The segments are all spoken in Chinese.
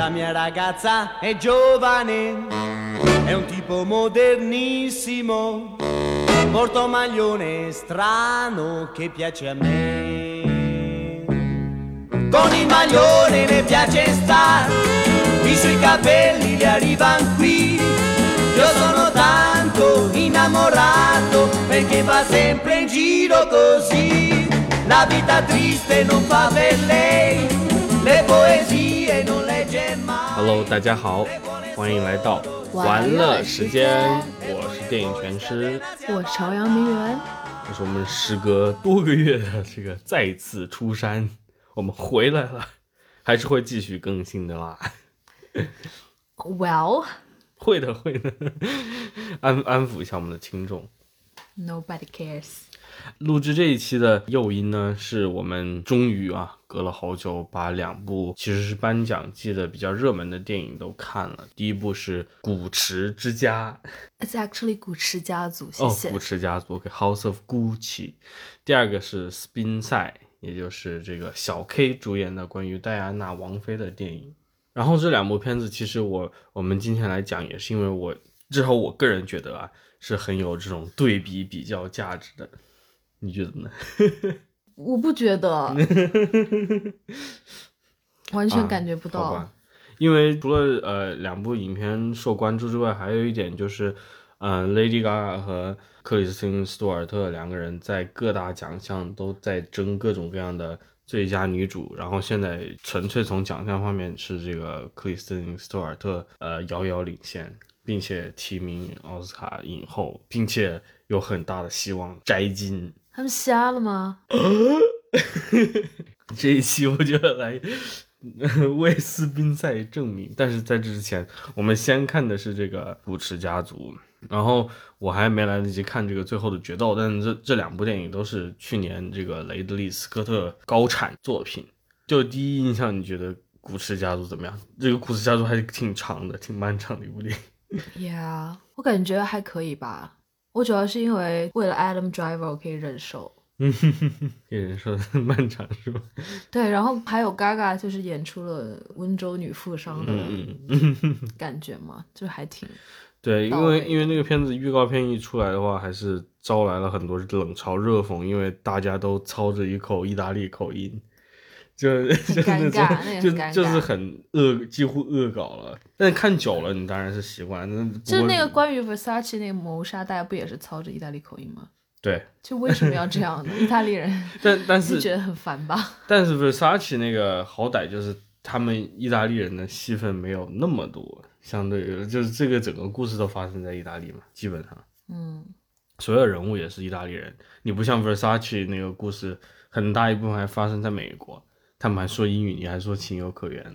La mia ragazza è giovane, è un tipo modernissimo, porta un maglione strano che piace a me. Con il maglione le piace star, i suoi capelli li arrivan qui. Io sono tanto innamorato perché va sempre in giro così. La vita triste non fa per lei, Hello，大家好，欢迎来到玩乐时间，我是电影全师，我是朝阳名媛。这是我们时隔多个月的这个再次出山，我们回来了，还是会继续更新的啦。Well, 会的，会的，安安抚一下我们的听众。nobody cares。录制这一期的诱因呢，是我们终于啊，隔了好久，把两部其实是颁奖季的比较热门的电影都看了。第一部是《古驰之家》，It's actually 古驰家族，谢哦，谢。古驰家族，OK，《House of Gucci》。第二个是斯宾塞，也就是这个小 K 主演的关于戴安娜王妃的电影。然后这两部片子，其实我我们今天来讲，也是因为我至少我个人觉得啊，是很有这种对比比较价值的。你觉得呢？我不觉得，完全感觉不到。因为除了呃两部影片受关注之外，还有一点就是，呃，Lady Gaga 和克里斯汀·斯图尔特两个人在各大奖项都在争各种各样的最佳女主，然后现在纯粹从奖项方面是这个克里斯汀·斯图尔特呃遥遥领先，并且提名奥斯卡影后，并且有很大的希望摘金。他们瞎了吗？这一期我就要来为斯宾塞证明，但是在这之前，我们先看的是这个古驰家族，然后我还没来得及看这个最后的决斗，但是这这两部电影都是去年这个雷德利·斯科特高产作品。就第一印象，你觉得古驰家族怎么样？这个古驰家族还是挺长的，挺漫长的一部电影。Yeah，我感觉还可以吧。我主要是因为为了 Adam Driver 我可以忍受。有人说的漫长是吧？对，然后还有 Gaga 就是演出了温州女富商的嗯嗯。感觉嘛，就还挺 对，因为因为那个片子预告片一出来的话，还是招来了很多冷嘲热讽，因为大家都操着一口意大利口音，就 就是那尴尬就就是很恶，几乎恶搞了。但看久了，你当然是习惯。那就是那个关于 Versace 那个谋杀，大家不也是操着意大利口音吗？对，就为什么要这样呢？意大利人但但是是觉得很烦吧？但是 Versace 那个好歹就是他们意大利人的戏份没有那么多，相对于就是这个整个故事都发生在意大利嘛，基本上。嗯，所有人物也是意大利人，你不像 Versace 那个故事，很大一部分还发生在美国，他们还说英语，你还说情有可原。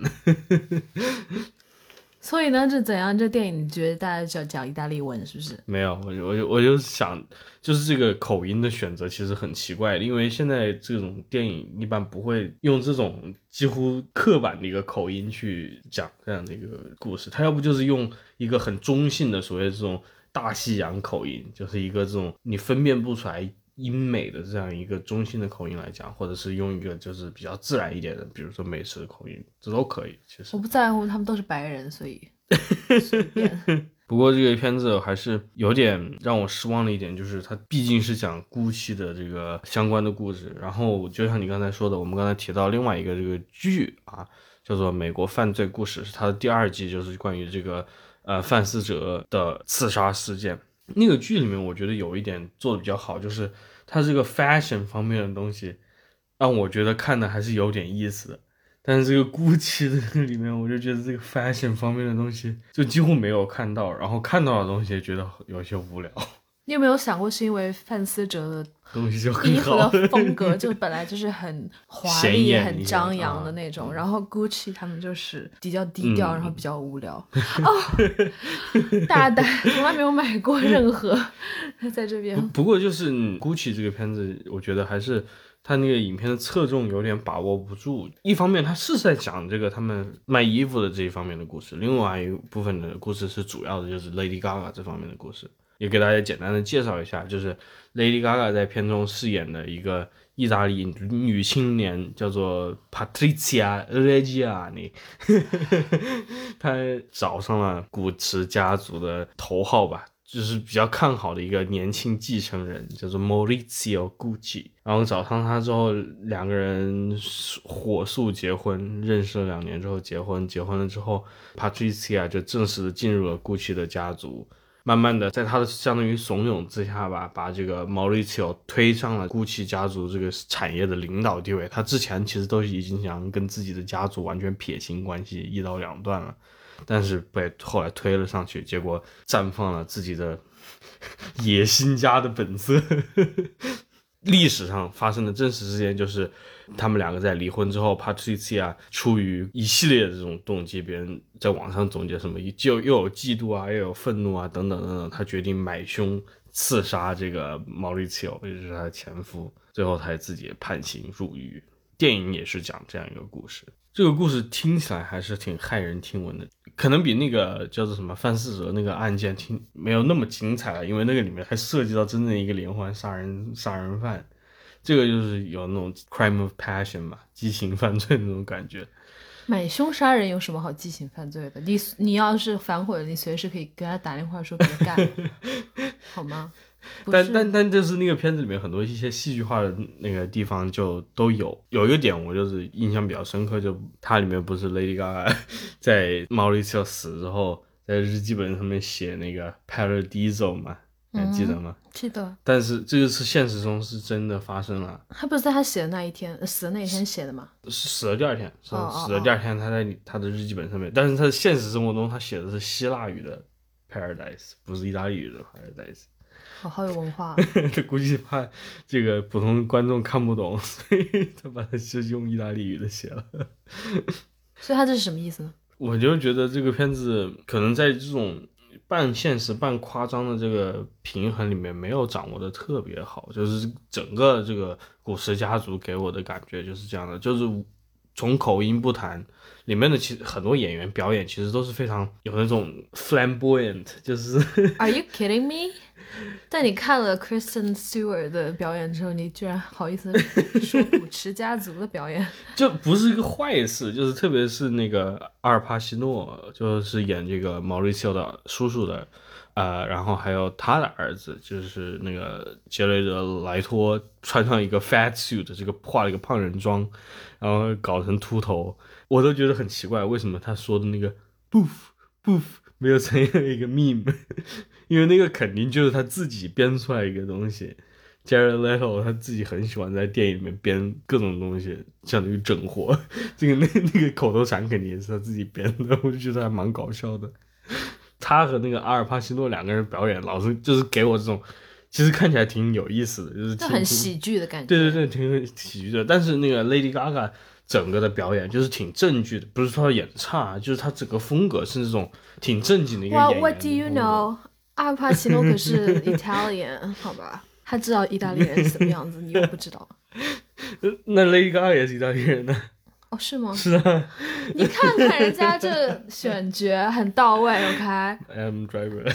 所以呢，这怎样？这电影你觉得大家讲讲意大利文是不是？没有，我就我就我就想，就是这个口音的选择其实很奇怪，因为现在这种电影一般不会用这种几乎刻板的一个口音去讲这样的一个故事，他要不就是用一个很中性的所谓这种大西洋口音，就是一个这种你分辨不出来英美的这样一个中性的口音来讲，或者是用一个就是比较自然一点的，比如说美式的口音，这都可以。其实我不在乎，他们都是白人，所以 随便。不过这个片子还是有点让我失望的一点，就是它毕竟是讲 GUCCI 的这个相关的故事。然后就像你刚才说的，我们刚才提到另外一个这个剧啊，叫做《美国犯罪故事》，是它的第二季，就是关于这个呃范思哲的刺杀事件。那个剧里面，我觉得有一点做的比较好，就是它这个 fashion 方面的东西，让我觉得看的还是有点意思的。但是这个 GUCCI 的这个里面，我就觉得这个 fashion 方面的东西就几乎没有看到，然后看到的东西也觉得有些无聊，你有没有想过，是因为范思哲的东西就很衣服。的风格 就本来就是很华显丽、很张扬的啊那种，然后 Gucci 他们就是比较低调，嗯然后比较无聊。哦，大胆，从来没有买过任何，在这边不过就是嗯 GUCCI 这个片子，我觉得还是他那个影片的侧重有点把握不住。一方面他是在讲这个他们卖衣服的这一方面的故事，另外一部分的故事是主要的就是 Lady Gaga 这方面的故事。也给大家简单的介绍一下，就是 Lady Gaga 在片中饰演的一个意大利女青年叫做 Patrizia Reggiani，她找上了古驰家族的头号吧，就是比较看好的一个年轻继承人，叫做 Maurizio Gucci。然后找上他之后，两个人火速结婚，认识了两年之后结婚。结婚了之后，Patrizia 就正式进入了 Gucci 的家族。慢慢的，在他的相当于怂恿之下吧，把这个 Maurizio 推上了 Gucci 家族这个产业的领导地位。他之前其实都已经想跟自己的家族完全撇清关系，一刀两断了，但是被后来推了上去，结果绽放了自己的 野心家的本色。历史上发生的真实事件就是，他们两个在离婚之后，Patricia 出于一系列的这种动机，别人在网上总结什么，就又有嫉妒啊，又有愤怒啊，等等等等，他决定买凶刺杀这个毛利奇奥，也就是他的前夫，最后他自己判刑入狱。电影也是讲这样一个故事。这个故事听起来还是挺骇人听闻的，可能比那个叫做什么范思哲那个案件听没有那么精彩了，因为那个里面还涉及到真正一个连环杀人杀人犯，这个就是有那种 crime of passion 嘛，激情犯罪那种感觉。买凶杀人有什么好激情犯罪的？你你要是反悔了，你随时可以给他打电话说别干，好吗？但但但就是那个片子里面很多一些戏剧化的那个地方就都有，有一个点我就是印象比较深刻，就它里面不是 Lady Gaga 在毛利奇死之后，在日记本上面写那个 Paradiso 嘛，还记得吗？记得。但是这个是现实中是真的发生了。他不是在他写的那一天死的那一天写的吗？是死的第二天，是死的第二天他在他的日记本上面，但是他的现实生活中他写的是希腊语的 Paradise，不是意大利语的 Paradise。好好有文化，他估计怕这个普通观众看不懂，所以他把它是用意大利语的写了。所以他这是什么意思呢？我就觉得这个片子可能在这种半现实半夸张的这个平衡里面没有掌握的特别好，就是整个这个古驰家族给我的感觉就是这样的，就是从口音不谈。里面的其实很多演员表演其实都是非常有那种 flamboyant，就是 Are you kidding me？但你看了 Kristen Stewart 的表演之后，你居然好意思说 古驰家族的表演？就不是一个坏事，就是特别是那个阿尔帕西诺，就是演这个毛利秀的叔叔的，呃，然后还有他的儿子，就是那个杰雷德莱托，穿上一个 fat suit，这个画了一个胖人妆，然后搞成秃头。我都觉得很奇怪，为什么他说的那个 “boof boof” 没有成为一个 meme？因为那个肯定就是他自己编出来一个东西。Jared Leto 他自己很喜欢在电影里面编各种东西，相当于整活。这个那那个口头禅肯定也是他自己编的，我就觉得还蛮搞笑的。他和那个阿尔帕西诺两个人表演，老是就是给我这种，其实看起来挺有意思的，就是很喜剧的感觉。对对对，挺喜剧的。但是那个 Lady Gaga。整个的表演就是挺正剧的，不是说她演差，就是她整个风格是那种挺正经的一个演员。What do you know？阿尔帕奇诺可是 Italian，好吧，他知道意大利人是什么样子，你又不知道。那 Lady Gaga 也是意大利人呢？哦，是吗？是啊。你看看人家这选角很到位，OK。I'm driver。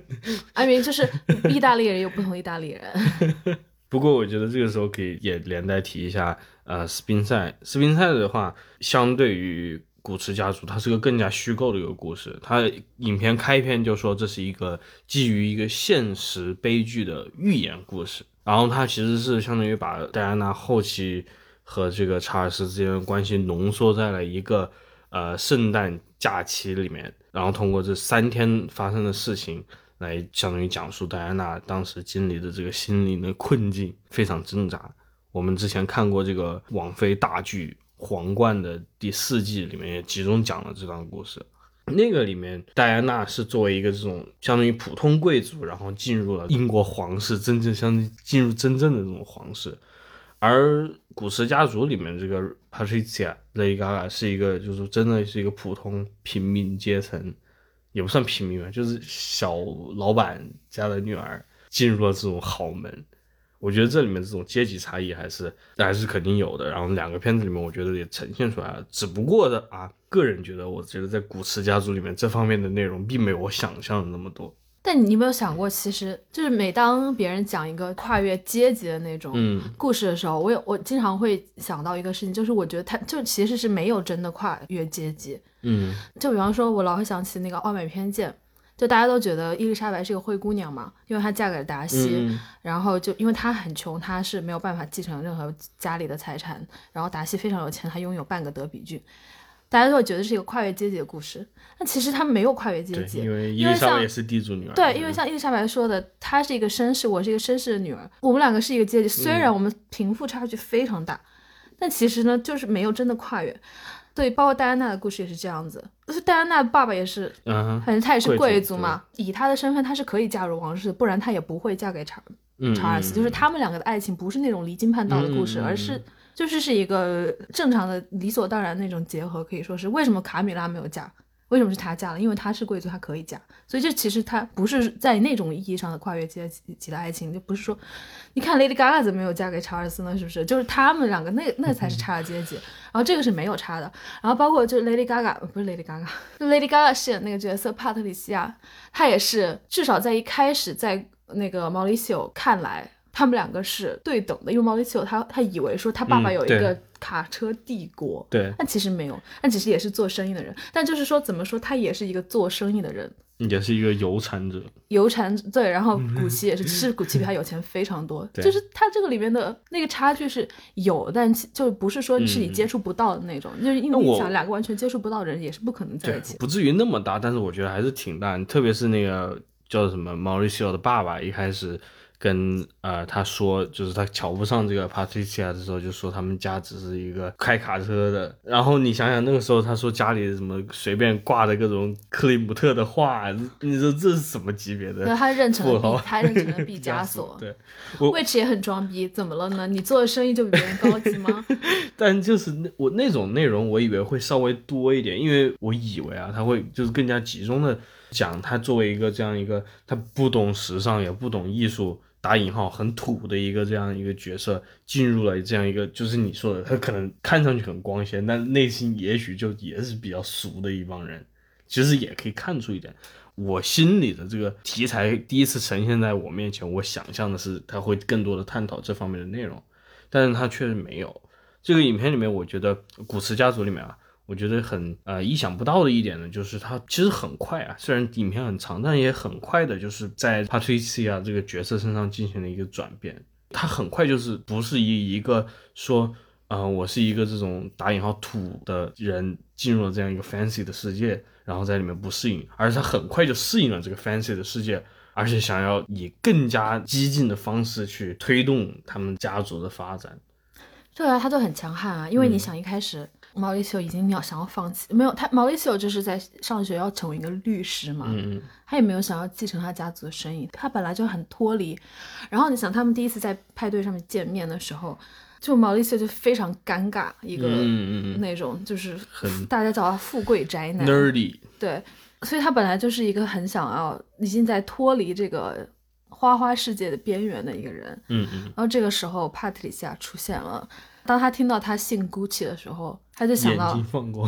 I mean，就是意大利人有不同意大利人。不过我觉得这个时候可以也连带提一下。呃，斯宾塞，斯宾塞的话，相对于古驰家族，它是个更加虚构的一个故事。它影片开篇就说这是一个基于一个现实悲剧的寓言故事，然后它其实是相当于把戴安娜后期和这个查尔斯之间的关系浓缩在了一个呃圣诞假期里面，然后通过这三天发生的事情来相当于讲述戴安娜当时经历的这个心灵的困境，非常挣扎。我们之前看过这个网飞大剧《皇冠》的第四季，里面也集中讲了这段故事。那个里面，戴安娜是作为一个这种相当于普通贵族，然后进入了英国皇室，真正相进入真正的这种皇室。而古驰家族里面这个 Patricia Rega 是一个，就是真的是一个普通平民阶层，也不算平民吧，就是小老板家的女儿，进入了这种豪门。我觉得这里面这种阶级差异还是还是肯定有的，然后两个片子里面我觉得也呈现出来了。只不过的啊，个人觉得，我觉得在古驰家族里面这方面的内容并没有我想象的那么多。但你有没有想过，其实就是每当别人讲一个跨越阶级的那种嗯。故事的时候，我有我经常会想到一个事情，就是我觉得他就其实是没有真的跨越阶级。嗯。就比方说，我老会想起那个《傲慢偏见》，就大家都觉得伊丽莎白是个灰姑娘嘛，因为她嫁给了达西，嗯然后就因为她很穷，她是没有办法继承任何家里的财产，然后达西非常有钱，他拥有半个德比郡，大家都会觉得是一个跨越阶级的故事，那其实他没有跨越阶，级，因为伊丽莎白也是地主女儿。对，因为像伊丽莎白说的，她是一个绅士，我是一个绅士的女儿，我们两个是一个阶级，虽然我们贫富差距非常大，但其实呢，就是没有真的跨越。对，包括戴安娜的故事也是这样子，就是戴安娜爸爸也是，嗯反正他也是贵族嘛，以她的身份，她是可以嫁入王室的，不然她也不会嫁给查嗯查尔斯。就是他们两个的爱情不是那种离经叛道的故事，而是就是是一个正常的理所当然那种结合，可以说是为什么卡米拉没有嫁？为什么是她嫁了？因为她是贵族，她可以嫁。所以这其实她不是在那种意义上的跨越阶级的爱情，就不是说，你看 Lady Gaga 怎么没有嫁给查尔斯呢？是不是？就是他们两个那那才是差的阶级，然后这个是没有差的。然后包括就是 Lady Gaga 呃不是 Lady Gaga，就 Lady Gaga 饰演那个角色帕特里西亚，她也是至少在一开始在那个毛里秀看来。他们两个是对等的，因为毛里秀他他以为说他爸爸有一个卡车帝国，对，但其实没有，但其实也是做生意的人。但就是说，怎么说，他也是一个做生意的人，也是一个有产者。有产对，然后古奇也是，其实古奇比他有钱非常多，就是他这个里面的那个差距是有，但其就不是说是你嗯接触不到的那种，就是因为你想两个完全接触不到的人也是不可能在一起，。不至于那么大，但是我觉得还是挺大。特别是那个叫什么毛利西奥的爸爸，一开始跟呃他说，就是他瞧不上这个 Patricia 的时候，就说他们家只是一个开卡车的。然后你想想那个时候，他说家里什么随便挂的各种克里姆特的画，你说这是什么级别的对，？他认成了他认成了毕 加索。对，我 Which 也很装逼，怎么了呢？你做的生意就比别人高级吗？但就是那我那种内容，我以为会稍微多一点，因为我以为啊，他会就是更加集中的讲他作为一个这样一个他不懂时尚也不懂艺术打引号很土的一个这样一个角色，进入了这样一个就是你说的，他可能看上去很光鲜，但内心也许就也是比较俗的一帮人，其实也可以看出一点。我心里的这个题材第一次呈现在我面前，我想象的是他会更多的探讨这方面的内容，但是他确实没有。这个影片里面，我觉得古驰家族里面啊，我觉得很呃意想不到的一点呢，就是他其实很快啊，虽然影片很长，但也很快的，就是在 Patricia 这个角色身上进行了一个转变。他很快就是不是以一个说，呃，我是一个这种打引号土的人进入了这样一个 fancy 的世界，然后在里面不适应，而是他很快就适应了这个 fancy 的世界，而且想要以更加激进的方式去推动他们家族的发展。对啊，他就很强悍啊，因为你想一开始。毛利秀已经要想要放弃，没有他毛利秀就是在上学要成为一个律师嘛。他也没有想要继承他家族的生意，他本来就很脱离。然后你想，他们第一次在派对上面见面的时候，就毛利秀就非常尴尬，一个那种就是大家叫他富贵宅男，nerdy，对，所以他本来就是一个很想要已经在脱离这个花花世界的边缘的一个人。嗯嗯，然后这个时候帕特里西亚出现了，当他听到他姓 Gucci 的时候，他就想到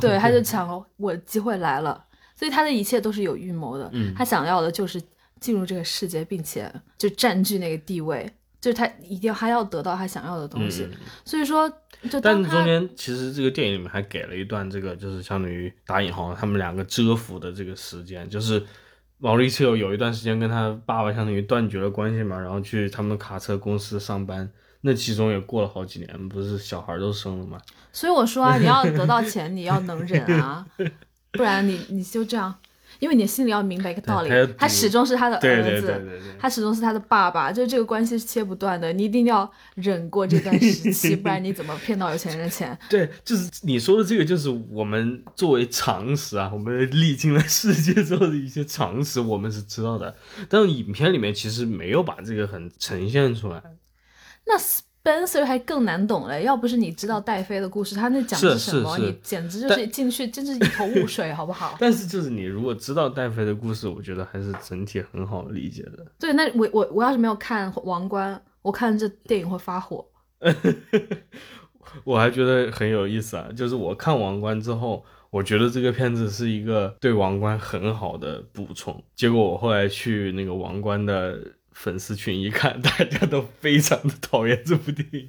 对，他就想我机会来了，所以他的一切都是有预谋的。嗯他想要的就是进入这个世界，并且就占据那个地位，就是他一定还要得到他想要的东西。所以说，就但中间其实这个电影里面还给了一段这个，就是相当于打引号他们两个蛰伏的这个时间，就是毛利切有一段时间跟他爸爸相当于断绝了关系嘛，然后去他们卡车公司上班。那其中也过了好几年，不是小孩都生了吗？所以我说啊，你要得到钱，你要能忍啊，不然你你就这样，因为你心里要明白一个道理他，他始终是他的儿子，对对对对。他始终是他的爸爸，就是这个关系是切不断的，你一定要忍过这段时期，不然你怎么骗到有钱人的钱？对，就是你说的这个，就是我们作为常识啊，我们历经了世界之后的一些常识，我们是知道的。但是影片里面其实没有把这个很呈现出来。那 Spencer 还更难懂嘞，要不是你知道戴妃的故事，他那讲的是什么，你简直就是进去真是一头雾水，好不好？但是就是你如果知道戴妃的故事，我觉得还是整体很好理解的。对，那我我我要是没有看《王冠》，我看这电影会发火。我还觉得很有意思啊，就是我看《王冠》之后，我觉得这个片子是一个对王冠很好的补充。结果我后来去那个王冠的粉丝群一看，大家都非常的讨厌这部电影。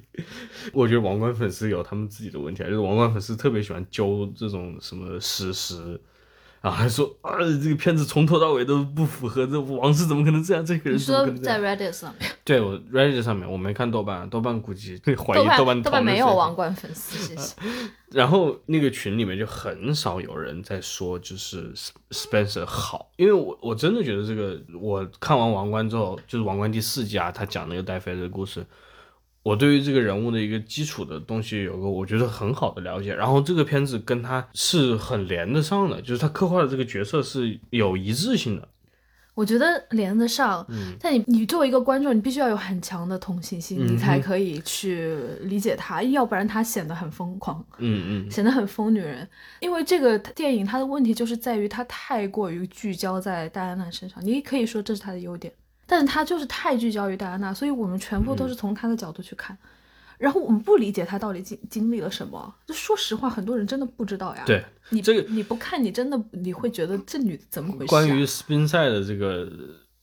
我觉得王冠粉丝有他们自己的问题，就是王冠粉丝特别喜欢揪这种什么史实。还说啊，这个片子从头到尾都不符合这王室怎么可能这样？这个人你说在？Reddit 上面，对我 Reddit 上面我没看豆瓣，豆瓣估计怀疑豆瓣瓣豆瓣没有王冠粉丝，谢谢。然后那个群里面就很少有人在说就是 Spencer 好，因为我我真的觉得这个我看完王冠之后，就是王冠第四季啊，他讲那个戴妃的故事，我对于这个人物的一个基础的东西有个我觉得很好的了解，然后这个片子跟他是很连得上的，就是他刻画的这个角色是有一致性的。我觉得连得上，嗯但你你作为一个观众，你必须要有很强的同情心，嗯你才可以去理解他，要不然他显得很疯狂，嗯嗯 显得很疯女人。因为这个电影它的问题就是在于它太过于聚焦在戴安娜身上，你可以说这是它的优点，但是他就是太聚焦于戴安娜，所以我们全部都是从她的角度去看。然后我们不理解她到底经经历了什么，就说实话，很多人真的不知道呀。对，你这个你不看，你真的你会觉得这女的怎么回事、啊？关于斯宾塞的这个，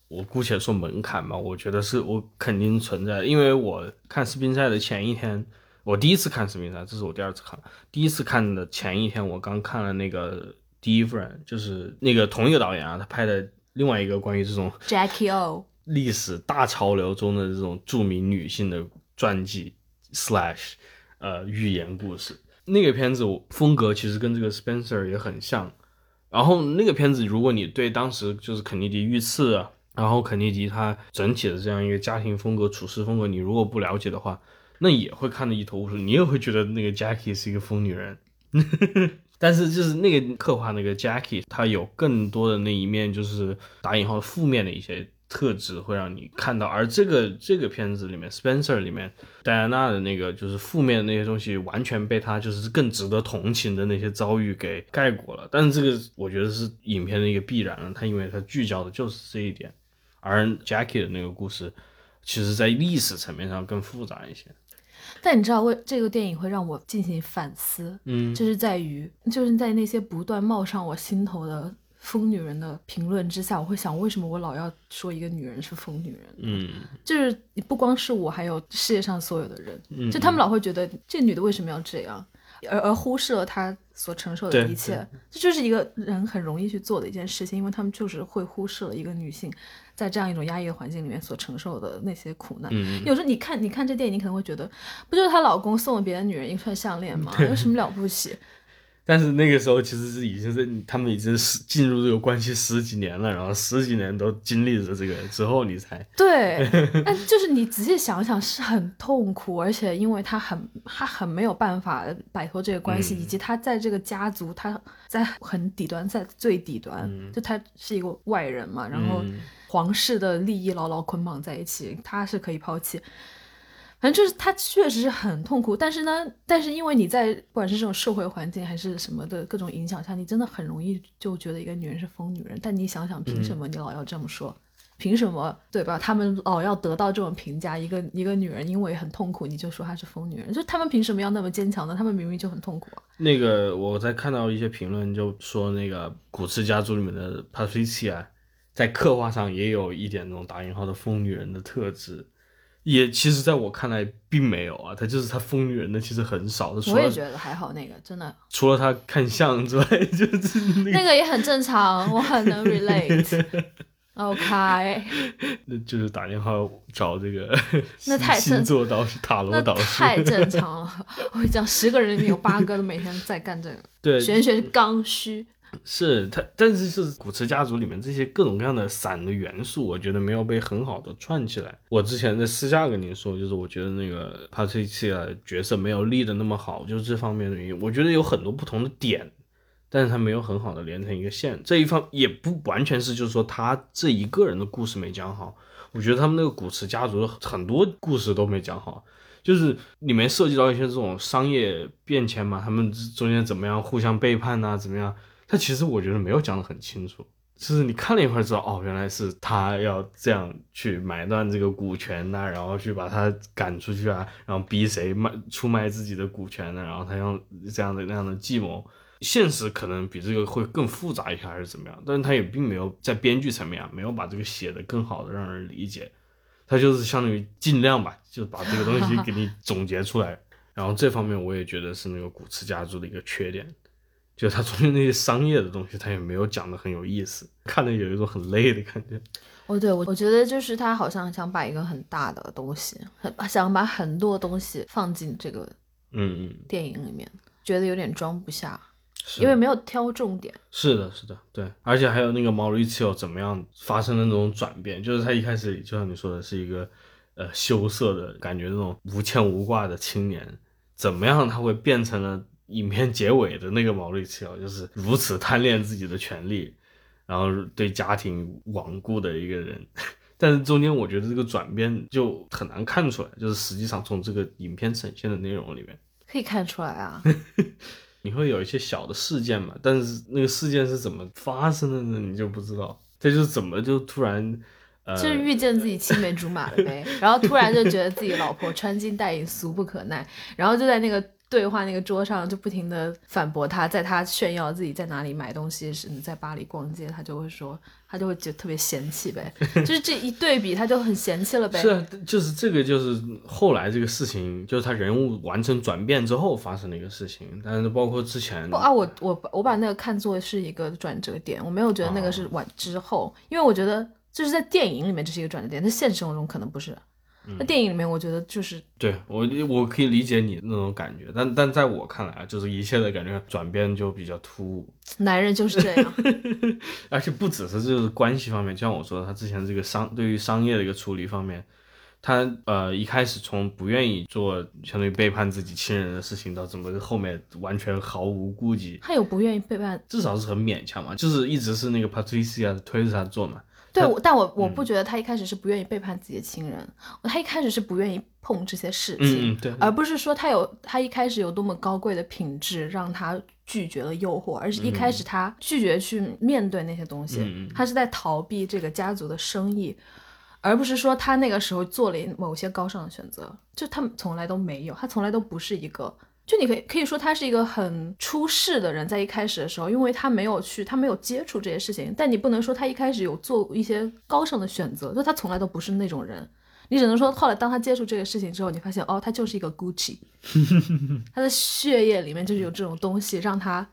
我姑且说门槛吧，我觉得是我肯定存在，因为我看斯宾塞的前一天，我第一次看斯宾塞，这是我第二次看，第一次看的前一天，我刚看了那个《第一夫人》，就是那个同一个导演啊，他拍的另外一个关于这种 Jackie O，历史大潮流中的这种著名女性的传记 slash 呃寓言故事。那个片子风格其实跟这个 Spencer 也很像。然后那个片子，如果你对当时就是肯尼迪遇刺，然后肯尼迪他整体的这样一个家庭风格、处事风格，你如果不了解的话，那也会看得一头雾水，你也会觉得那个 Jackie 是一个疯女人。但是就是那个刻画那个 Jackie，她有更多的那一面，就是打引号负面的一些特质，会让你看到。而这个这个片子里面，Spencer 里面戴安娜的那个就是负面的那些东西，完全被她就是更值得同情的那些遭遇给盖过了。但是这个我觉得是影片的一个必然了，它因为它聚焦的就是这一点，而 Jackie 的那个故事，其实在历史层面上更复杂一些。但你知道，为这个电影会让我进行反思，嗯就是在于，就是在那些不断冒上我心头的疯女人的评论之下，我会想，为什么我老要说一个女人是疯女人？嗯就是不光是我，还有世界上所有的人，嗯，就他们老会觉得这女的为什么要这样，而而忽视了她所承受的一切。这就是一个人很容易去做的一件事情，因为他们就是会忽视了一个女性在这样一种压抑的环境里面所承受的那些苦难。嗯有时候你看，你看这电影，你可能会觉得，不就是她老公送了别的女人一串项链吗？有什么了不起？但是那个时候其实是已经是他们已经是进入这个关系十几年了，然后十几年都经历着这个之后，你才对，但就是你仔细想想，是很痛苦，而且因为他很他很没有办法摆脱这个关系，以及他在这个家族，他在很底端，在最底端，就他是一个外人嘛，然后皇室的利益牢牢捆绑在一起，他是可以抛弃。反正就是他确实是很痛苦，但是呢，但是因为你在不管是这种社会环境还是什么的各种影响下，你真的很容易就觉得一个女人是疯女人。但你想想，凭什么你老要这么说？凭什么对吧？他们老要得到这种评价，一个一个女人因为很痛苦，你就说她是疯女人，就他们凭什么要那么坚强呢？他们明明就很痛苦啊。那个我在看到一些评论就说那个古驰家族里面的 Patricia 在刻画上也有一点那种打引号的疯女人的特质。也其实，在我看来并没有啊，他就是他疯女人的其实很少的，除了我也觉得还好，那个真的除了他看相之外，就是 那个那个也很正常，我很能 relate。OK，那就是打电话找这个那太星座导师、塔罗那导师，太正常了。我跟你讲，十个人里面有八个都每天在干这个，对，玄学刚需。是他，但是是古驰家族里面这些各种各样的散的元素，我觉得没有被很好的串起来。我之前在私下跟你说，就是我觉得那个 Patricia 角色没有立的那么好，就是这方面的原因。我觉得有很多不同的点，但是他没有很好的连成一个线。这一方也不完全是就是说他这一个人的故事没讲好，我觉得他们那个古驰家族很多故事都没讲好。就是里面涉及到一些这种商业变迁嘛，他们中间怎么样互相背叛呐、怎么样？他其实我觉得没有讲得很清楚，就是你看了一会儿知道，哦，原来是他要这样去买断这个股权呐、然后去把他赶出去啊，然后逼谁卖出卖自己的股权呢、然后他用这样的那样的计谋，现实可能比这个会更复杂一些，还是怎么样？但是他也并没有在编剧层面啊，没有把这个写的更好的让人理解，他就是相当于尽量吧，就把这个东西给你总结出来。然后这方面我也觉得是那个古驰家族的一个缺点，就他中间那些商业的东西，他也没有讲的很有意思，看着有一种很累的感觉。哦，对，我我觉得就是他好像想把一个很大的东西，很想把很多东西放进这个嗯嗯，电影里面，觉得有点装不下，因为没有挑重点。是的，是的，对，而且还有那个毛里奇奥怎么样发生的那种转变，就是他一开始就像你说的，是一个呃羞涩的感觉，那种无牵无挂的青年，怎么样他会变成了影片结尾的那个毛利奇奥，就是如此贪恋自己的权利，然后对家庭罔顾的一个人。但是中间我觉得这个转变就很难看出来，就是实际上从这个影片呈现的内容里面，可以看出来啊，你会有一些小的事件嘛，但是那个事件是怎么发生的呢？你就不知道，这就是怎么就突然，呃，就是遇见自己青梅竹马了呗，然后突然就觉得自己老婆穿金戴银俗不可耐，然后就在那个对话那个桌上就不停的反驳他，在他炫耀自己在哪里买东西是在巴黎逛街，他就会说他就会觉得特别嫌弃呗，就是这一对比他就很嫌弃了呗。是啊，就是这个，就是后来这个事情，就是他人物完成转变之后发生的一个事情。但是包括之前不啊，我我我把那个看作是一个转折点，我没有觉得那个是完之后，因为我觉得就是在电影里面这是一个转折点，在现实生活中可能不是。那电影里面我觉得就是对我我可以理解你那种感觉，但但在我看来啊，就是一切的感觉转变就比较突兀，男人就是这样，而且不只是就是关系方面，就像我说的，他之前这个商对于商业的一个处理方面，他呃一开始从不愿意做相当于背叛自己亲人的事情，到怎么后面完全毫无顾忌，他有不愿意背叛。至少是很勉强嘛，就是一直是那个 Patricia 推着他做嘛。对，我但我我嗯。不觉得他一开始是不愿意背叛自己的亲人，他一开始是不愿意碰这些事嗯情，嗯对，而不是说他有他一开始有多么高贵的品质让他拒绝了诱惑，而是一开始他拒绝去面对那些东西，他是在逃避这个家族的生意，而不是说他那个时候做了某些高尚的选择，就他们从来都没有，他从来都不是一个。就你可以可以说他是一个很出世的人，在一开始的时候，因为他没有去，他没有接触这些事情，但你不能说他一开始有做一些高尚的选择，就他从来都不是那种人。你只能说后来当他接触这个事情之后，你发现哦，他就是一个 Gucci，他的血液里面就是有这种东西，让他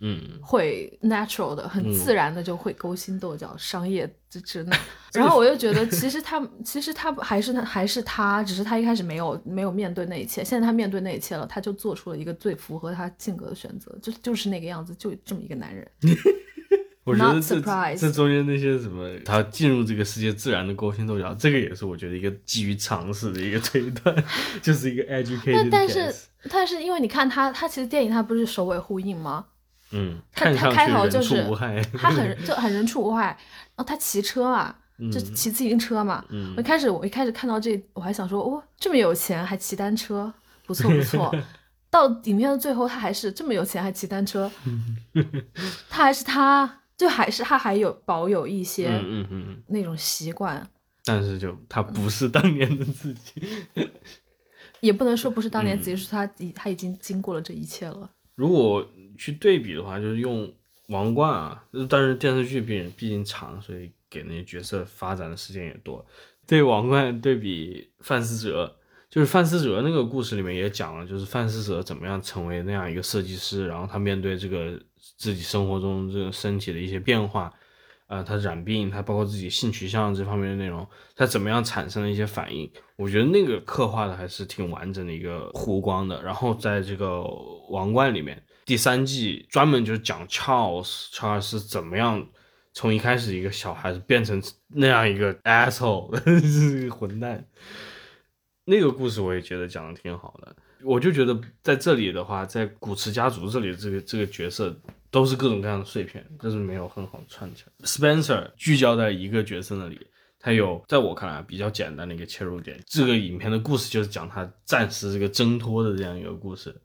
嗯会 natural 的、很自然的就会勾心斗角、商业之之那。然后我又觉得，其实他其实他还是他还是他，只是他一开始没有没有面对那一切，现在他面对那一切了，他就做出了一个最符合他性格的选择，就就是那个样子，就这么一个男人。我觉得 Not 这 surprised 这中间那些什么，他进入这个世界自然的勾心斗角，这个也是我觉得一个基于常识的一个推断，就是一个 educated 但但是但是因为你看他他其实电影他不是首尾呼应吗？嗯，他他开头就是他很就很人畜无害，然后他骑车嘛，就骑自行车嘛。嗯我一开始我一开始看到这，我还想说，哦、这么有钱还骑单车，不错不错。到影片的最后，他还是这么有钱还骑单车，他还是他，就还是他还有保有一些嗯嗯嗯嗯，那种习惯，但是就他不是当年的自己。也不能说不是当年嗯自己，是他已他已经经过了这一切了。如果去对比的话，就是用王冠啊，但是电视剧毕竟毕竟长，所以给那些角色发展的时间也多。对王冠对比范思哲，就是范思哲那个故事里面也讲了，就是范思哲怎么样成为那样一个设计师，然后他面对这个自己生活中这个身体的一些变化，呃，他染病，他包括自己性取向这方面的内容，他怎么样产生了一些反应，我觉得那个刻画的还是挺完整的一个弧光的。然后在这个王冠里面，第三季专门就是讲 Charles Charles 是怎么样从一开始一个小孩子变成那样一个 asshole，混蛋。那个故事我也觉得讲的挺好的，我就觉得在这里的话，在古驰家族这里这个这个角色都是各种各样的碎片，就是没有很好串起来。Spencer 聚焦在一个角色那里，他有在我看来比较简单的一个切入点。这个影片的故事就是讲他暂时这个挣脱的这样一个故事。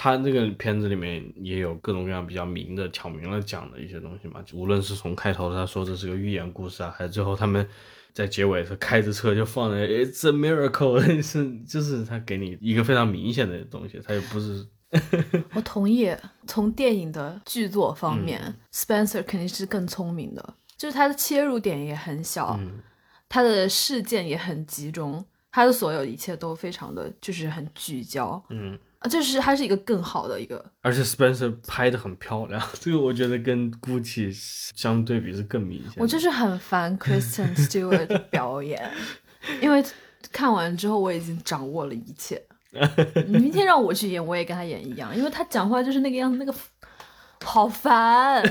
他这个片子里面也有各种各样比较明的、挑明了讲的一些东西嘛，无论是从开头他说这是个寓言故事啊，还是最后他们在结尾是开着车就放了 "It's a miracle"，是就是他给你一个非常明显的东西，他又不是 我同意。从电影的剧作方面、s p e n c e r 肯定是更聪明的，就是他的切入点也很小，嗯。他的事件也很集中，他的所有一切都非常的就是很聚焦，嗯，啊，就是还是一个更好的一个，而且 Spencer 拍的很漂亮，这个我觉得跟 Gucci 相对比是更明显。我就是很烦 Kristen Stewart 的表演，因为看完之后我已经掌握了一切。你明天让我去演，我也跟他演一样，因为他讲话就是那个样子，那个好烦。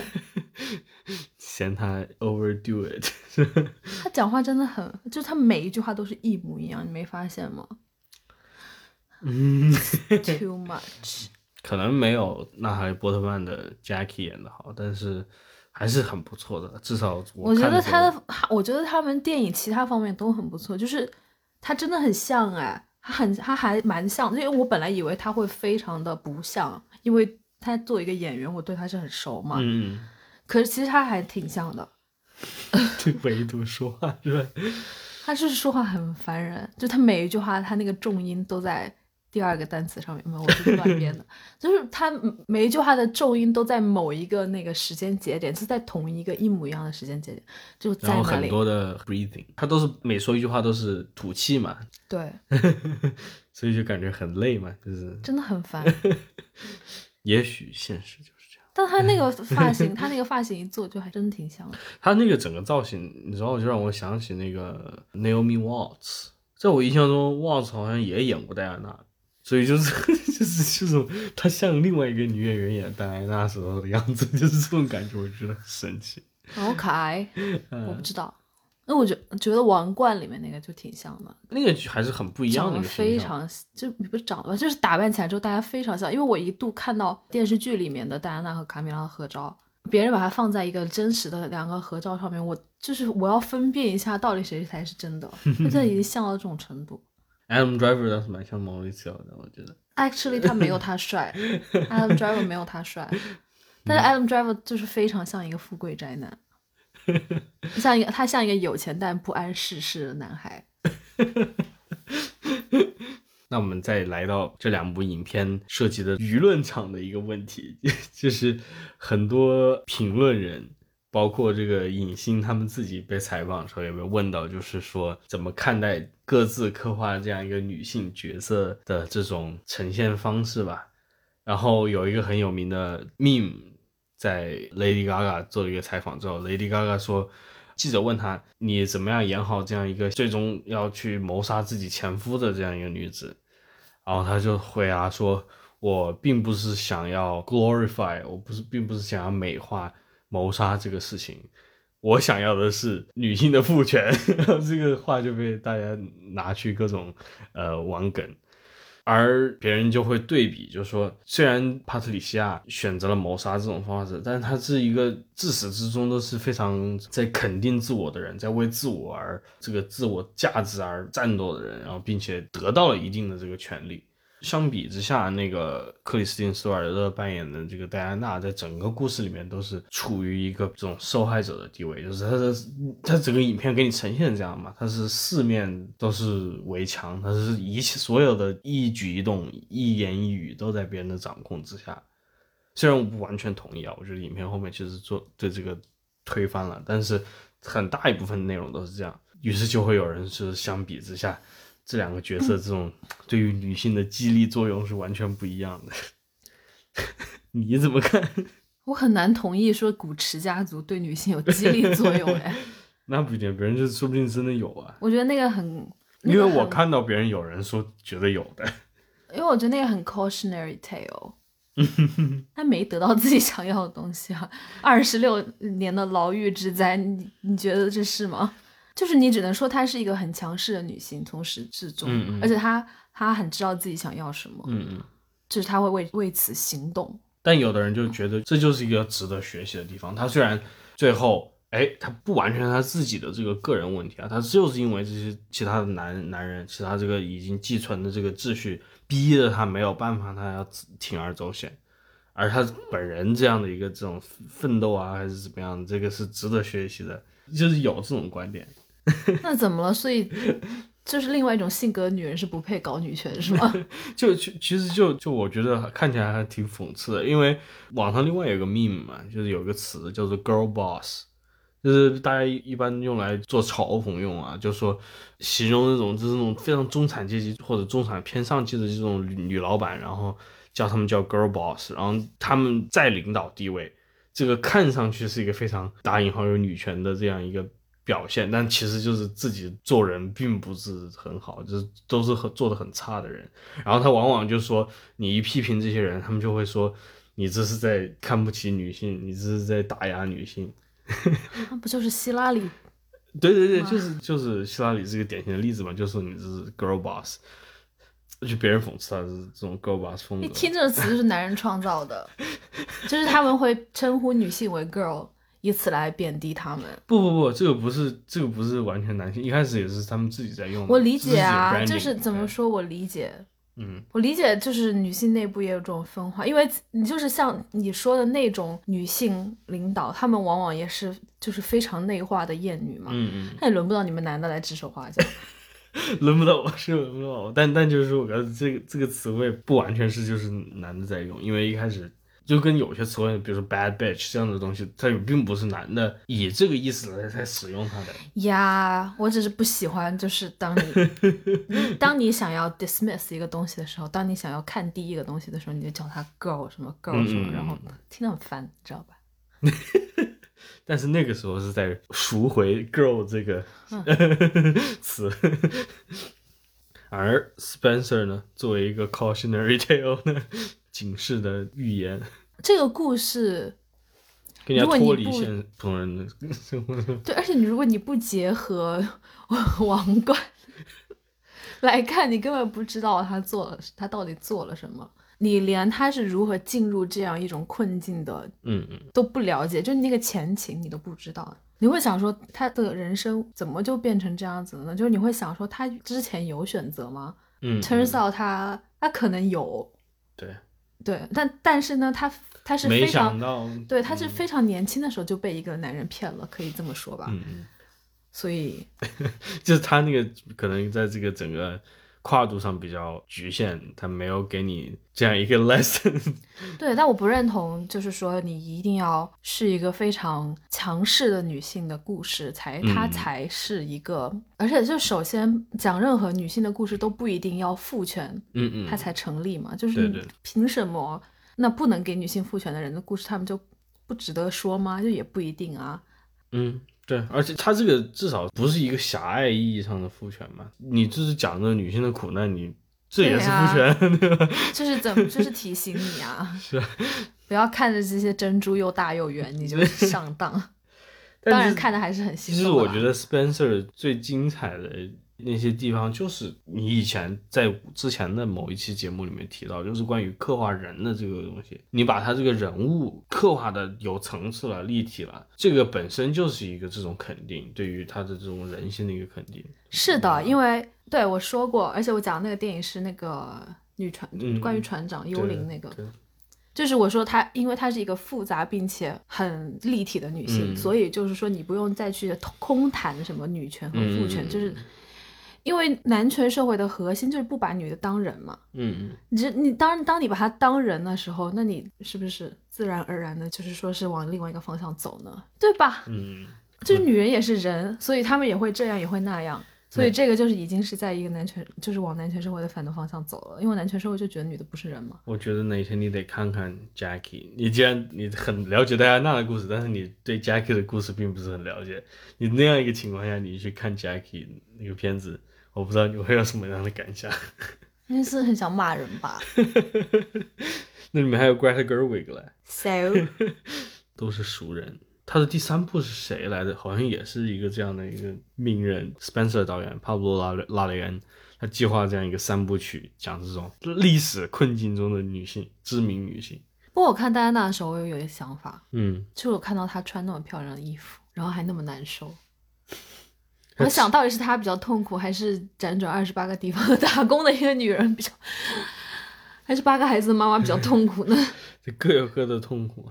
嫌他 overdo it，他讲话真的很，就是他每一句话都是一模一样，你没发现吗？嗯，Too much。可能没有那哈利波特曼的 Jackie 演的好，但是还是很不错的，至少我觉得他的，我觉得他们电影其他方面都很不错，就是他真的很像哎，他很他还蛮像，因为我本来以为他会非常的不像，因为他作为一个演员，我对他是很熟嘛，嗯，可是其实他还挺像的，对 唯独说话是吧？他就是说话很烦人，就他每一句话他那个重音都在第二个单词上面，没有，我是乱编的，就是他每一句话的重音都在某一个那个时间节点，是在同一个一模一样的时间节点，就在然后很，多的 breathing，他都是每说一句话都是吐气嘛，对，所以就感觉很累嘛，就是真的很烦。也许现实就是这样。但他那个发型，他那个发型一做就还真的挺像的。他那个整个造型，你知道，就让我想起那个 Naomi Watts，在我印象中，Watts 好像也演过戴安娜，所以就是 就是这种，他像另外一个女演员演戴安娜时候的样子，就是这种感觉，我觉得很神奇。好可爱，嗯我不知道。那我觉觉得《王冠》里面那个就挺像的，那个还是很不一样的。非常就不是长得吧，就是打扮起来之后大家非常像。因为我一度看到电视剧里面的戴安娜和卡米拉的合照，别人把它放在一个真实的两个合照上面，我就是我要分辨一下到底谁才是真的，就这已经像到这种程度。Adam Driver 倒是蛮像 Mauricio 的，我觉得。Actually，他没有他帅，Adam Driver 没有他帅，但是 Adam Driver 就是非常像一个富贵宅男，像一个他像一个有钱但不谙世事的男孩。那我们再来到这两部影片涉及的舆论场的一个问题，就是很多评论人，包括这个影星他们自己被采访的时候，有没有问到，就是说怎么看待各自刻画这样一个女性角色的这种呈现方式吧？然后有一个很有名的 meme，在 Lady Gaga 做了一个采访之后，Lady Gaga 说。记者问她：“你怎么样演好这样一个最终要去谋杀自己前夫的这样一个女子？”然后她就回答说：“我并不是想要 glorify，我不是，并不是想要美化谋杀这个事情，我想要的是女性的父权。”然后这个话就被大家拿去各种呃玩梗。而别人就会对比，就说虽然帕特里西亚选择了谋杀这种方式，但是他是一个自始至终都是非常在肯定自我的人，在为自我而这个自我价值而战斗的人，然后并且得到了一定的这个权利。相比之下，那个克里斯汀·斯瓦尔勒扮演的这个戴安娜，在整个故事里面都是处于一个这种受害者的地位，就是她的她整个影片给你呈现这样嘛，她是四面都是围墙，她是一切所有的一举一动、一言一语都在别人的掌控之下。虽然我不完全同意啊，我觉得影片后面其实做对这个推翻了，但是很大一部分内容都是这样，于是就会有人是相比之下。这两个角色这种对于女性的激励作用是完全不一样的，你怎么看？我很难同意说古驰家族对女性有激励作用 哎，那不一定，别人就说不定真的有啊。我觉得那个很，那因为我看到别人有人说觉得有的，因为我觉得那个很 cautionary tale，他没得到自己想要的东西啊，二十六年的牢狱之灾，你你觉得这是吗？就是你只能说她是一个很强势的女性，从始至终，嗯嗯而且她她很知道自己想要什么，嗯嗯。就是她会为为此行动。但有的人就觉得这就是一个值得学习的地方。她虽然最后，哎，她不完全是他自己的这个个人问题啊，她就是因为这些其他的男男人，其他这个已经寄存的这个秩序，逼着她没有办法，她要铤而走险。而他本人这样的一个这种奋斗啊，还是怎么样，这个是值得学习的，就是有这种观点。那怎么了？所以就是另外一种性格的女人是不配搞女权是吗？就其其实就就我觉得看起来还挺讽刺的，因为网上另外有个 meme 嘛，就是有个词叫做 girl boss，就是大家一般用来做嘲讽用啊，就说形容那种就是那种非常中产阶级或者中产偏上级的这种女女老板，然后叫他们叫 girl boss，然后他们在领导地位，这个看上去是一个非常打引号有女权的这样一个。表现，但其实就是自己做人并不是很好，就是都是很做的很差的人。然后他往往就说，你一批评这些人，他们就会说，你这是在看不起女性，你这是在打压女性。那不就是希拉里？对对对，就是就是希拉里是一个典型的例子嘛，就说你这是 girl boss，就别人讽刺他是这种 girl boss 风格。一听这个词就是男人创造的，就是他们会称呼女性为 girl。以此来贬低他们？不不不，这个不是这个不是完全男性，一开始也是他们自己在用。我理解啊，就是怎么说，我理解。嗯，我理解，就是女性内部也有这种分化，因为你就是像你说的那种女性领导，她们往往也是就是非常内化的厌女嘛。嗯嗯。那也轮不到你们男的来指手画脚。轮不到我是轮不到我，但但就是说，我觉得这个这个词汇不完全是就是男的在用，因为一开始。就跟有些词汇，比如说 bad bitch 这样的东西，它并不是男的以这个意思来在使用它的呀。我只是不喜欢，就是当你 当你想要 dismiss 一个东西的时候，当你想要看低一个东西的时候，你就叫它 girl 什么 girl 什么，然后听得很烦，知道吧？但是那个时候是在赎回 girl 这个 词，而 Spencer 呢，作为一个 cautionary tale 呢。警示的预言，这个故事，更加脱离现普通人的生活。对，而且你如果你不结合 王冠来看，你根本不知道他做了，他到底做了什么。你连他是如何进入这样一种困境的，嗯嗯，都不了解，就那个前情你都不知道。你会想说，他的人生怎么就变成这样子了呢？就是你会想说，他之前有选择吗？嗯，turns out 他他可能有，对。对，但但是呢，他他是非常对，他是非常年轻的时候就被一个男人骗了，可以这么说吧？嗯嗯。所以，就是他那个可能在这个整个。跨度上比较局限，他没有给你这样一个 lesson。对，但我不认同，就是说你一定要是一个非常强势的女性的故事才，它才是一个。而且就首先讲任何女性的故事都不一定要父权，嗯嗯，它才成立嘛。就是凭什么那不能给女性父权的人的故事，他们就不值得说吗？就也不一定啊。嗯。对，而且他这个至少不是一个狭隘意义上的父权嘛，你就是讲着女性的苦难，你这也是父权，对吧？就是怎么，就是提醒你啊，是啊，不要看着这些珍珠又大又圆，你就上当。当然看的还是很心其实我觉得 Spencer 最精彩的。那些地方就是你以前在之前的某一期节目里面提到，就是关于刻画人的这个东西。你把他这个人物刻画的有层次了、立体了，这个本身就是一个这种肯定，对于他的这种人性的一个肯定。是的，因为对我说过，而且我讲的那个电影是那个女船，关于船长幽灵那个，就是我说她，因为她是一个复杂并且很立体的女性，所以就是说你不用再去空谈什么女权和父权，就是。因为男权社会的核心就是不把女的当人嘛，嗯嗯，你这你当当你把她当人的时候，那你是不是自然而然的，就是说是往另外一个方向走呢？对吧？嗯，就是女人也是人，所以他们也会这样，也会那样，所以这个就是已经是在一个男权，就是往男权社会的反的方向走了。因为男权社会就觉得女的不是人嘛。我觉得哪天你得看看 Jackie，你既然你很了解戴安娜的故事，但是你对 Jackie 的故事并不是很了解，你那样一个情况下，你去看 Jackie 那个片子。我不知道你会有什么样的感想，应该是很想骂人吧。那里面还有 Greta Gerwig 嘞，so 都是熟人。他的第三部是谁来着？好像也是一个这样的一个名人，Spencer 导演，帕布罗拉拉雷恩，他计划这样一个三部曲，讲这种历史困境中的女性，知名女性。不过我看戴安娜的时候，我有一个想法，嗯，就是我看到她穿那么漂亮的衣服，然后还那么难受。我想到底是她比较痛苦，还是辗转二十八个地方打工的一个女人比较，还是八个孩子的妈妈比较痛苦呢？这各有各的痛苦。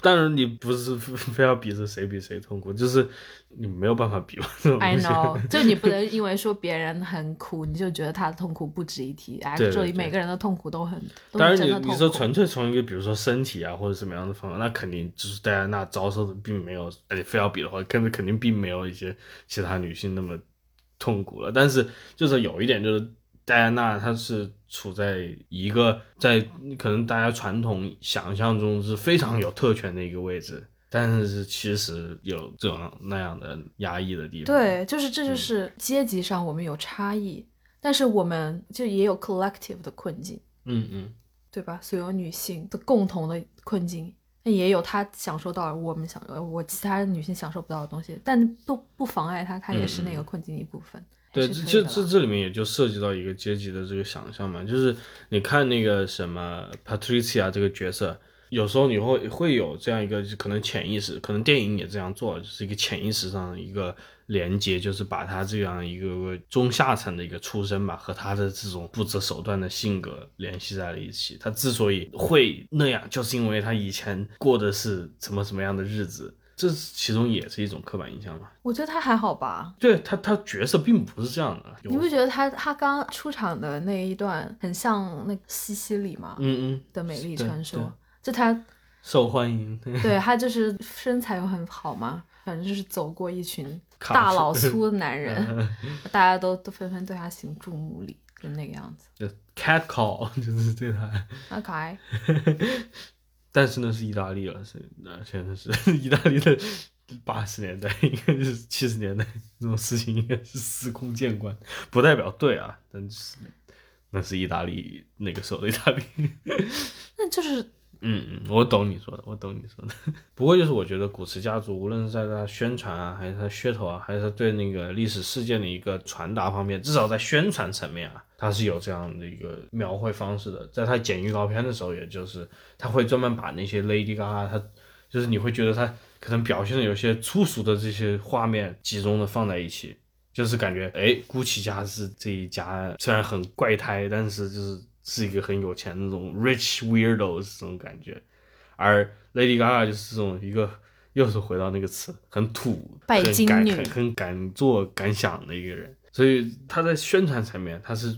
当然你不是 非要比着谁比谁痛苦，就是你没有办法比嘛。这种 I know，就你不能因为说别人很苦，你就觉得他的痛苦不值一提。对 Actually，每个人的痛苦都很，都当然你。你说纯粹从一个比如说身体啊或者什么样的方面，那肯定就是戴安娜遭受的并没有，而且非要比的话，肯肯定并没有一些其他女性那么痛苦了。但是就是有一点就是戴安娜她是处在一个在可能大家传统想象中是非常有特权的一个位置，但是其实有这种那样的压抑的地方。对，就是嗯这就是阶级上我们有差异，但是我们就也有 collective 的困境，嗯嗯，对吧？所有女性的共同的困境，那也有她享受到我们享呃我其他女性享受不到的东西，但不不妨碍她，她也是那个困境的一部分。嗯对，还这这这这里面也就涉及到一个阶级的这个想象嘛，就是你看那个什么 Patricia 这个角色，有时候你会会有这样一个可能潜意识，可能电影也这样做，就是一个潜意识上的一个连接，就是把他这样一个中下层的一个出身吧，和他的这种不择手段的性格联系在了一起。他之所以会那样，就是因为他以前过的是什么什么样的日子，这其中也是一种刻板印象吧。我觉得他还好吧。对他，他角色并不是这样的。你不觉得他他刚出场的那一段很像那个西西里吗？嗯嗯，的美丽传说，就他受欢迎，对他就是身材又很好嘛，反正就是走过一群大老粗的男人，大家都都纷纷对他行注目礼，就那个样子，就 cat call 就是对他，那可爱。但是呢是意大利了，是那现在是 意大利的八十年代，应该是七十年代这种事情应该是司空见惯，不代表对啊，但是那是意大利那个时候的意大利。那就是嗯嗯，我懂你说的，我懂你说的。不过就是我觉得古驰家族，无论是在他宣传啊，还是他噱头啊，还是他对那个历史事件的一个传达方面，至少在宣传层面啊，他是有这样的一个描绘方式的。在他剪预告片的时候，也就是他会专门把那些 Lady Gaga，他就是你会觉得他可能表现的有些粗俗的这些画面集中的放在一起，就是感觉哎，GUCCI 家是这一家虽然很怪胎，但是就是是一个很有钱的那种 rich weirdos 这种感觉，而 Lady Gaga 就是这种一个又是回到那个词，很土、拜很敢、金女很很敢做敢想的一个人，所以他在宣传层面，他是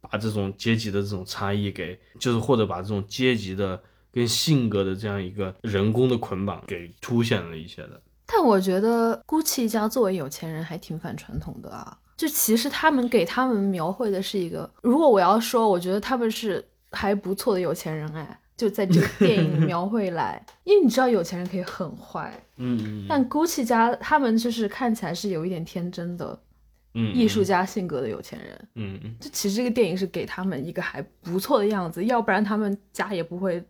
把这种阶级的这种差异给，就是或者把这种阶级的跟性格的这样一个人工的捆绑给凸显了一些的。但我觉得 GUCCI 家作为有钱人还挺反传统的啊。就其实他们给他们描绘的是一个，如果我要说，我觉得他们是还不错的有钱人哎，就在这个电影 描绘来，因为你知道有钱人可以很坏，嗯嗯但 GUCCI 家他们就是看起来是有一点天真的嗯，艺术家性格的有钱人。嗯嗯，就其实这个电影是给他们一个还不错的样子，要不然他们家也不会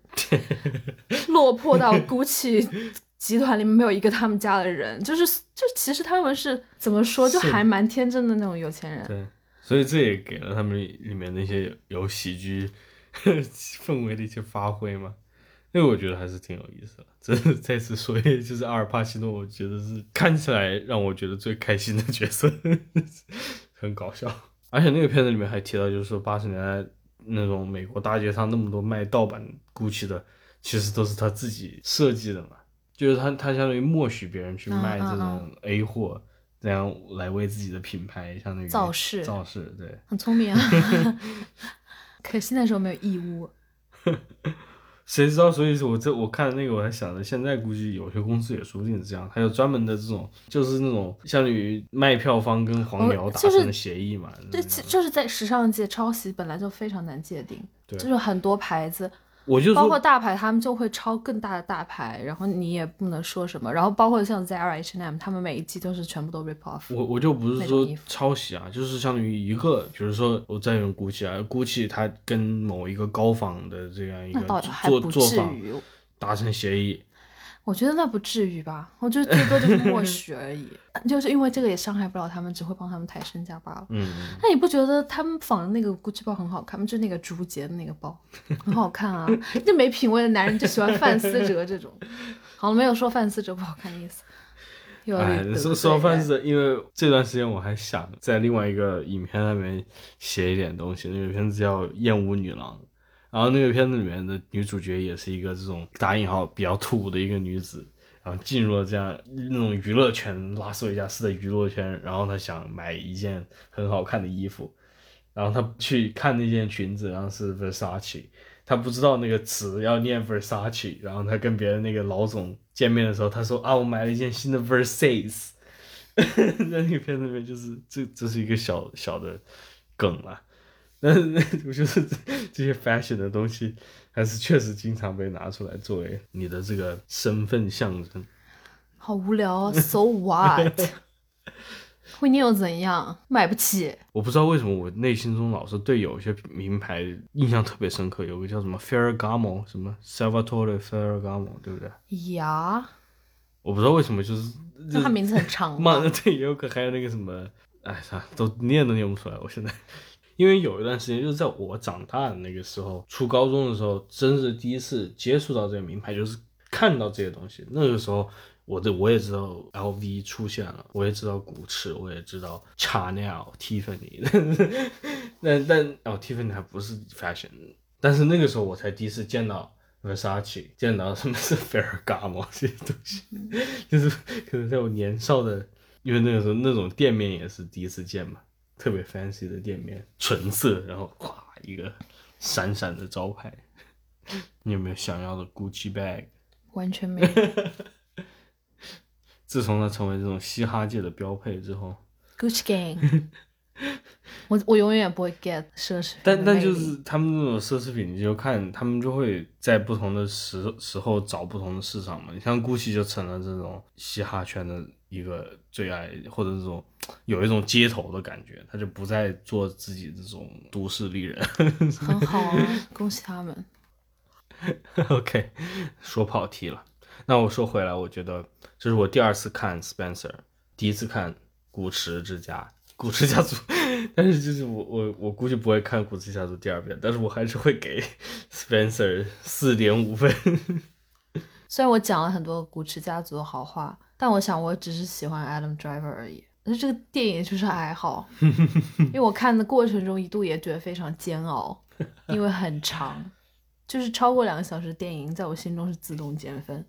落魄到 GUCCI 集团里面没有一个他们家的人。就是就其实他们是怎么说，就还蛮天真的那种有钱人。对，所以这也给了他们里面那些有喜剧 氛围的一些发挥嘛。那个我觉得还是挺有意思的，真的再次说一遍，就是阿尔帕西诺，我觉得是看起来让我觉得最开心的角色，很搞笑。而且那个片子里面还提到，就是说八十年代那种美国大街上那么多卖盗版 GUCCI 的，其实都是他自己设计的嘛，就是他他相当于默许别人去卖这种 A 货，这样来为自己的品牌相当于造势造势，对。很聪明啊，可惜那时候没有义乌。谁知道？所以说我这我看那个，我还想着，现在估计有些公司也说不定是这样，还有专门的这种，就是那种相当于卖票方跟黄牛达成的协议嘛。对，就是在时尚界抄袭本来就非常难界定，就是很多牌子，我就，包括大牌，他们就会抄更大的大牌，然后你也不能说什么。然后包括像 Zara、H&M，他们每一季都是全部都 rip off。我我就不是说抄袭啊，就是相当于一个，比如说我再用 GUCCI 啊，GUCCI 它跟某一个高仿的这样一个做不做坊，达成协议，我觉得那不至于吧。我觉得最多就是默 许而已，就是因为这个也伤害不了他们，只会帮他们抬身价罢了。嗯，那你不觉得他们仿的那个 GUCCI 包很好看吗？就是那个竹节的那个包，很好看啊。就没品位的男人就喜欢范思哲这种。好了，没有说范思哲不好看的意思。哎，得说罪说范思哲因为这段时间我还想在另外一个影片上面写一点东西，那个片子叫《厌恶女郎》，然后那个片子里面的女主角也是一个这种打引号比较土的一个女子，然后进入了这样那种娱乐圈，拉斯维加斯的娱乐圈，然后她想买一件很好看的衣服，然后她去看那件裙子，然后是 Versace，她不知道那个词要念 Versace，然后她跟别人那个老总见面的时候，她说啊，我买了一件新的 Versace。在那个片子里面，就是这这是一个小小的梗啊，但是 我觉得这些 fashion 的东西，还是确实经常被拿出来作为你的这个身份象征。好无聊啊，So what？会念又怎样？买不起。我不知道为什么我内心中老是对有一些名牌印象特别深刻，有个叫什么 Ferragamo，什么 Salvatore Ferragamo，对不对？呀，我不知道为什么，就是那它名字很长妈吗的，对，也有可还有那个什么，哎，啥都念都念不出来。我现在，因为有一段时间，就是在我长大的那个时候，初高中的时候，真是第一次接触到这些名牌，就是看到这些东西。那个时候，我的我也知道 LV 出现了，我也知道古驰，我也知道 Chanel、Tiffany，但但哦，Tiffany 还不是 fashion，但是那个时候我才第一次见到 Versace，见到什么是 Ferragamo 这些东西，就是可能在我年少的，因为那个时候那种店面也是第一次见嘛，特别 fancy 的店面，纯色，然后咵一个闪闪的招牌。你有没有想要的 Gucci bag？完全没有。自从它成为这种嘻哈界的标配之后，Gucci Gang，我我永远也不会 get 奢侈品但但就是他们那种奢侈品，你就看他们就会在不同的时时候找不同的市场嘛。你像 GUCCI 就成了这种嘻哈圈的一个最爱，或者这种有一种街头的感觉，他就不再做自己这种都市丽人。很好啊，恭喜他们。OK，说跑题了。那我说回来，我觉得这是我第二次看 Spencer，第一次看古驰之家、古驰家族，但是就是我我我估计不会看古驰家族第二遍，但是我还是会给 Spencer 四点五分。虽然我讲了很多古驰家族的好话，但我想我只是喜欢 Adam Driver 而已。那这个电影就是爱好，因为我看的过程中一度也觉得非常煎熬，因为很长，就是超过两个小时的电影，在我心中是自动减分。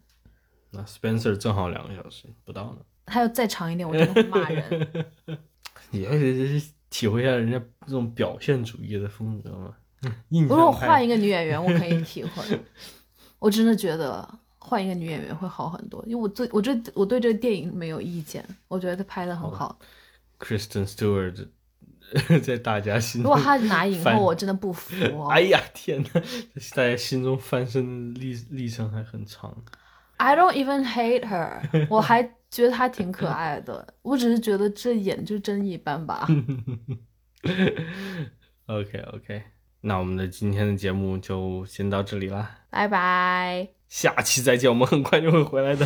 那 Spencer 正好两个小时不到呢，还有再长一点，我真的会骂人。你要体会一下人家这种表现主义的风格嘛。硬如果换一个女演员，我可以体会。我真的觉得换一个女演员会好很多，因为我对我对我对这个电影没有意见，我觉得他拍的很好。Kristen Stewart 在大家心中，如果他拿影后，我真的不服 哦。哎呀天哪，大家心中翻身的历历程还很长。I don't even hate her，我还觉得她挺可爱的。我只是觉得这演就真一般吧。OK OK，那我们的今天的节目就先到这里啦，拜拜。下期再见，我们很快就会回来的。